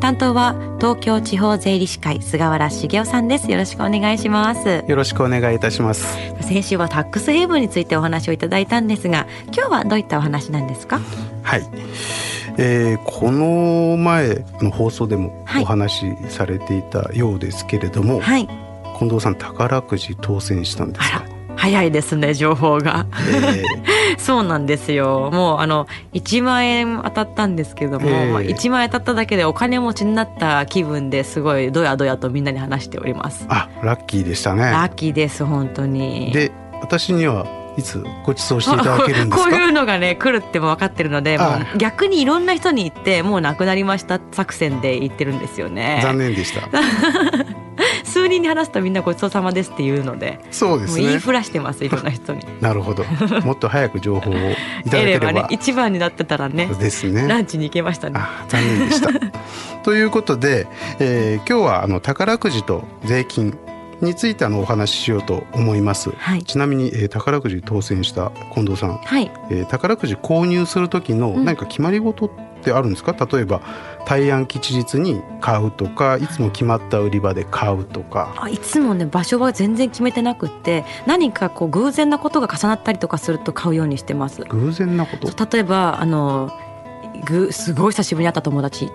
担当は東京地方税理士会菅原茂雄さんです。よろしくお願いします。よろしくお願いいたします。先週はタックスヘイブンについてお話をいただいたんですが今日はどういったお話なんですか？はい、えー、この前の放送でもお話しされていたようですけれども、はい、近藤さん宝くじ当選したんですか？早いですね情報が、えー、そうなんですよ。もうあの1万円当たったんですけども、えー、まあ、1万円当たっただけでお金持ちになった気分ですごいどやどやとみんなに話しております。あラッキーでしたね。ラッキーです本当に。で私にはいつご馳走していただけるんですか？こういうのがね来るっても分かってるので逆にいろんな人に言ってもうなくなりました作戦で言ってるんですよね。残念でした。数 人に話すとみんなごちそうさまですって言うのでそうですね。言いふらしてますいろんな人に。なるほど。もっと早く情報をいただければ。ね一番になってたらねですね。ランチに行けましたね。残念でした。ということで、えー、今日はあの宝くじと税金についてあのお話ししようと思います、はい、ちなみに、えー、宝くじ当選した近藤さん、はい、えー、宝くじ購入する時の何か決まり事ってあるんですか、うん、例えば大安吉日に買うとかいつも決まった売り場で買うとか。あいつもね場所は全然決めてなくって何かこう偶然なことが重なったりとかすると買うようにしてます。偶然なこと？例えばあのぐすごい久しぶりに会った友達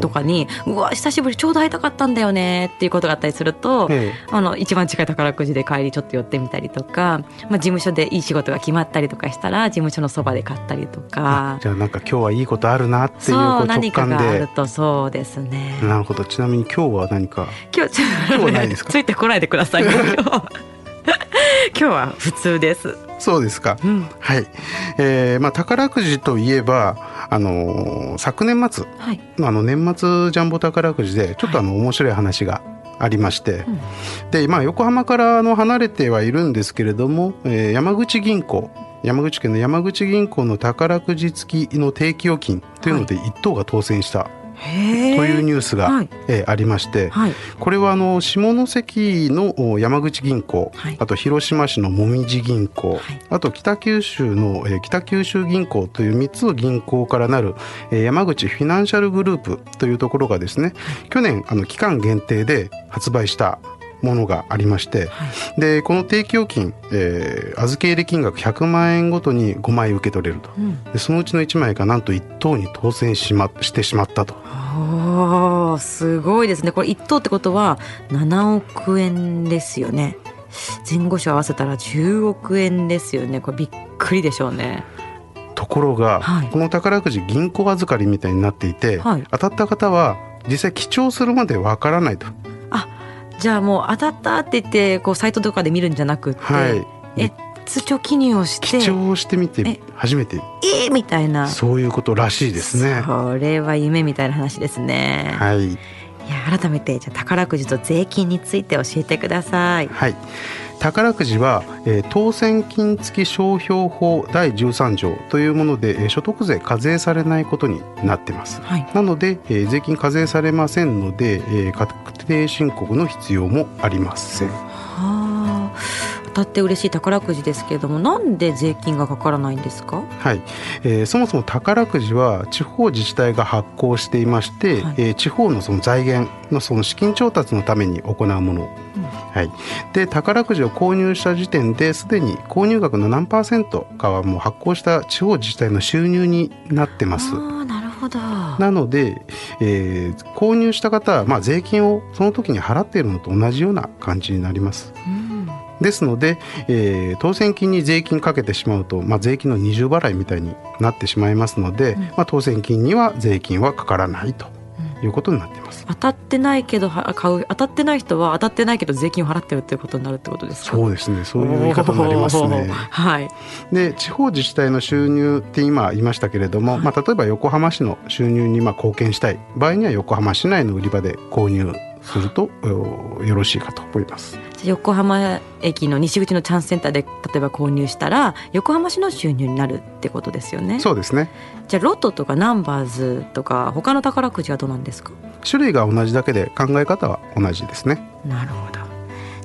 とかに「うわ久しぶりちょうど会いたかったんだよね」っていうことがあったりすると、あの一番近い宝くじで帰りちょっと寄ってみたりとか、まあ、事務所でいい仕事が決まったりとかしたら事務所のそばで買ったりとか。じゃあなんか今日はいいことあるなっていう直感で何かがあるとそうですね。なるほど。ちなみに今日は何か？今日今日はないですか？ついてこないでください 今日は普通です。そうですか、うん、はい、えー、まあ宝くじといえばあの昨年末、はい、あの年末ジャンボ宝くじでちょっとあの面白い話がありまして、はい、でまあ横浜からの離れてはいるんですけれども、えー、山口銀行山口県の山口銀行の宝くじ付きの定期預金というので一等が当選したというニュースが、はい、えー、ありまして、はい、これはあの下関の山口銀行、はい、あと広島市のもみじ銀行、あと北九州の、えー、北九州銀行という3つの銀行からなる、えー、山口フィナンシャルグループというところがですね、去年あの期間限定で発売したものがありまして、はい、でこの定期預金、えー、預け入れ金額100万円ごとに5枚受け取れると、うん、でそのうちの1枚がなんと1等に当選し,、ま、してしまったと。おすごいですね。これ1等ってことは7億円ですよね。前後賞合わせたら10億円ですよね。これびっくりでしょうね。ところが、はい、この宝くじ銀行預かりみたいになっていて、はい、当たった方は実際記帳するまでわからないと。じゃあもう当たったって言ってこうサイトとかで見るんじゃなくて、はい、え通帳記入をして記帳してみて初めて。えー、みたいな。そういうことらしいですね。それは夢みたいな話ですね。はい。いや改めてじゃ宝くじと税金について教えてください。はい宝くじは、えー、当選金付商標法第13条というもので、えー、所得税課税されないことになってます、はい、なので、えー、税金課税されませんので、えー、確定申告の必要もありませんたって嬉しい宝くじですけれどもなんで税金がかからないんですか？はい、えー、そもそも宝くじは地方自治体が発行していまして、はい、えー、地方のその財源のその資金調達のために行うもの、うん、はい、で宝くじを購入した時点ですでに購入額の何パーセントかはもう発行した地方自治体の収入になってます。なるほど。なので、えー、購入した方は、まあ、税金をその時に払っているのと同じような感じになります。うんですので、えー、当選金に税金かけてしまうと、まあ、税金の二重払いみたいになってしまいますので、うん、まあ、当選金には税金はかからないということになっています。当たってないけど買う当たってない人は当たってないけど税金を払ってるということになるってことですか？そうですね。そういう言い方になりますね。はい、で地方自治体の収入って今言いましたけれども、はい、まあ、例えば横浜市の収入にまあ貢献したい。場合には横浜市内の売り場で購入するとよろしいかと思います。横浜駅の西口のチャンスセンターで例えば購入したら横浜市の収入になるってことですよね。そうですね。じゃあロトとかナンバーズとか他の宝くじはどうなんですか？種類が同じだけで考え方は同じですね。なるほど。じゃ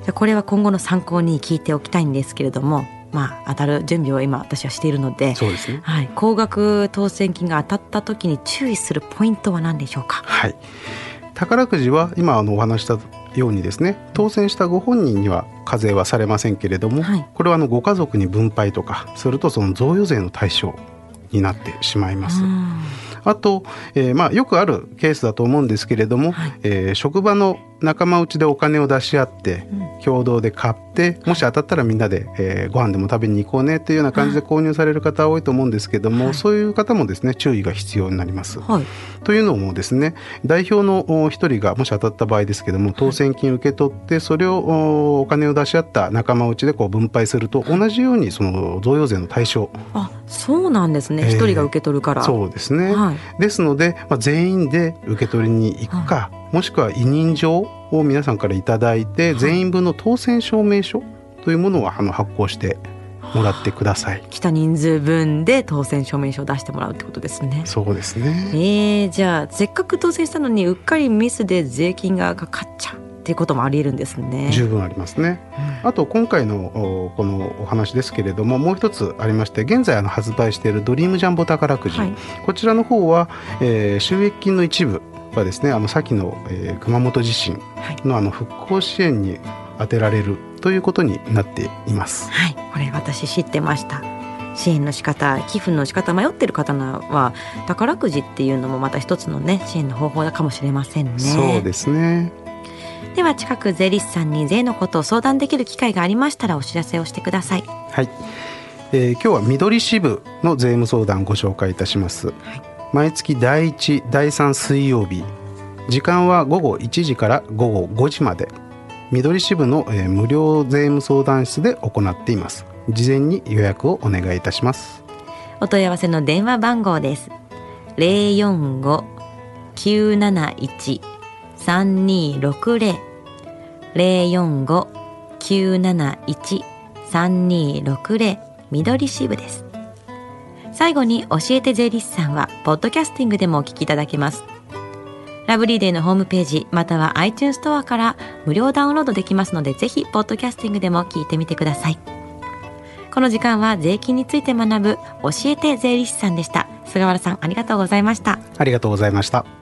あこれは今後の参考に聞いておきたいんですけれどもまあ、当たる準備を今私はしているのでそうですね、はい、高額当選金が当たった時に注意するポイントは何でしょうか？はい宝くじは今あのお話したようにですね当選したご本人には課税はされませんけれども、はい、これはあのご家族に分配とかするとその贈与税の対象になってしまいます。あと、えー、まあよくあるケースだと思うんですけれども、はい、えー、職場の仲間内でお金を出し合って、共同で買ってもし当たったらみんなで、えー、ご飯でも食べに行こうねというような感じで購入される方多いと思うんですけども、はい、そういう方もですね注意が必要になります。はい、というのもですね代表の一人がもし当たった場合ですけども当選金受け取ってそれをお金を出し合った仲間内でこう分配すると同じようにその贈与税の対象。あそうなんですね。一、えー、人が受け取るから。そうですね、はい、ですので、まあ、全員で受け取りに行くか、もしくは委任状を皆さんから頂いて、全員分の当選証明書というものをあの発行してもらってください。来た人数分で当選証明書を出してもらうってことですね。そうですね。えー、じゃあせっかく当選したのにうっかりミスで税金がかかっちゃうっていうこともありえるんですね。十分ありますね。うん、あと今回のこのお話ですけれどももう一つありまして現在あの発売しているドリームジャンボ宝くじ、はい、こちらの方は、えー、収益金の一部はですねあの先の、えー、熊本地震のあの復興支援に充てられるということになっています。はい、これ私知ってました。支援の仕方寄付の仕方迷ってる方は宝くじっていうのもまた一つのね支援の方法かもしれませんね。そうですね。では近く税理士さんに税のことを相談できる機会がありましたらお知らせをしてください。はい。えー、今日は緑支部の税務相談をご紹介いたします。はい毎月第1第3水曜日時間は午後1時から午後5時まで緑支部の、えー、無料税務相談室で行っています事前に予約をお願いいたしますお問い合わせの電話番号です045-971-3260 045-971-3260緑支部です。最後に教えて税理士さんはポッドキャスティングでもお聞きいただけます。ラブリーデーのホームページまたは iTunes ストアから無料ダウンロードできますのでぜひポッドキャスティングでも聞いてみてください。この時間は税金について学ぶ教えて税理士さんでした。菅原さんありがとうございました。ありがとうございました。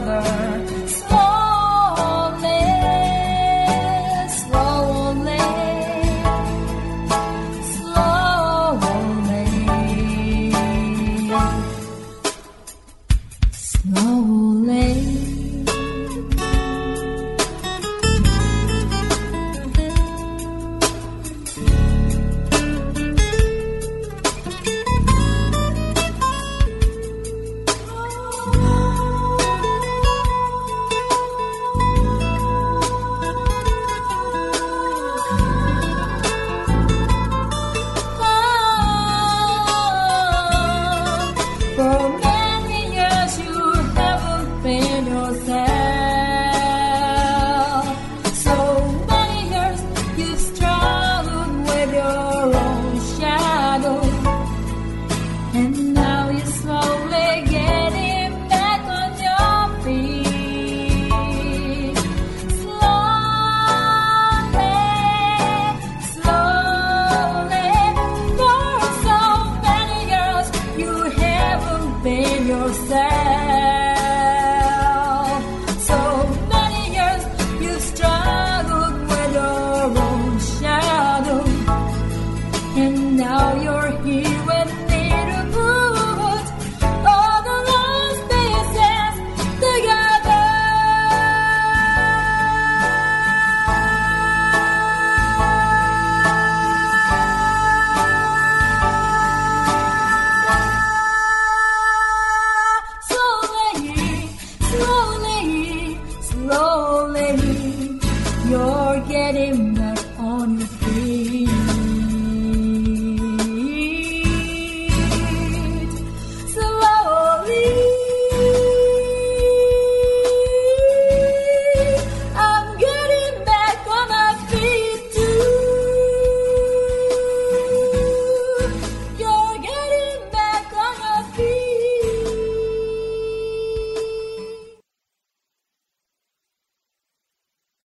another. yourself.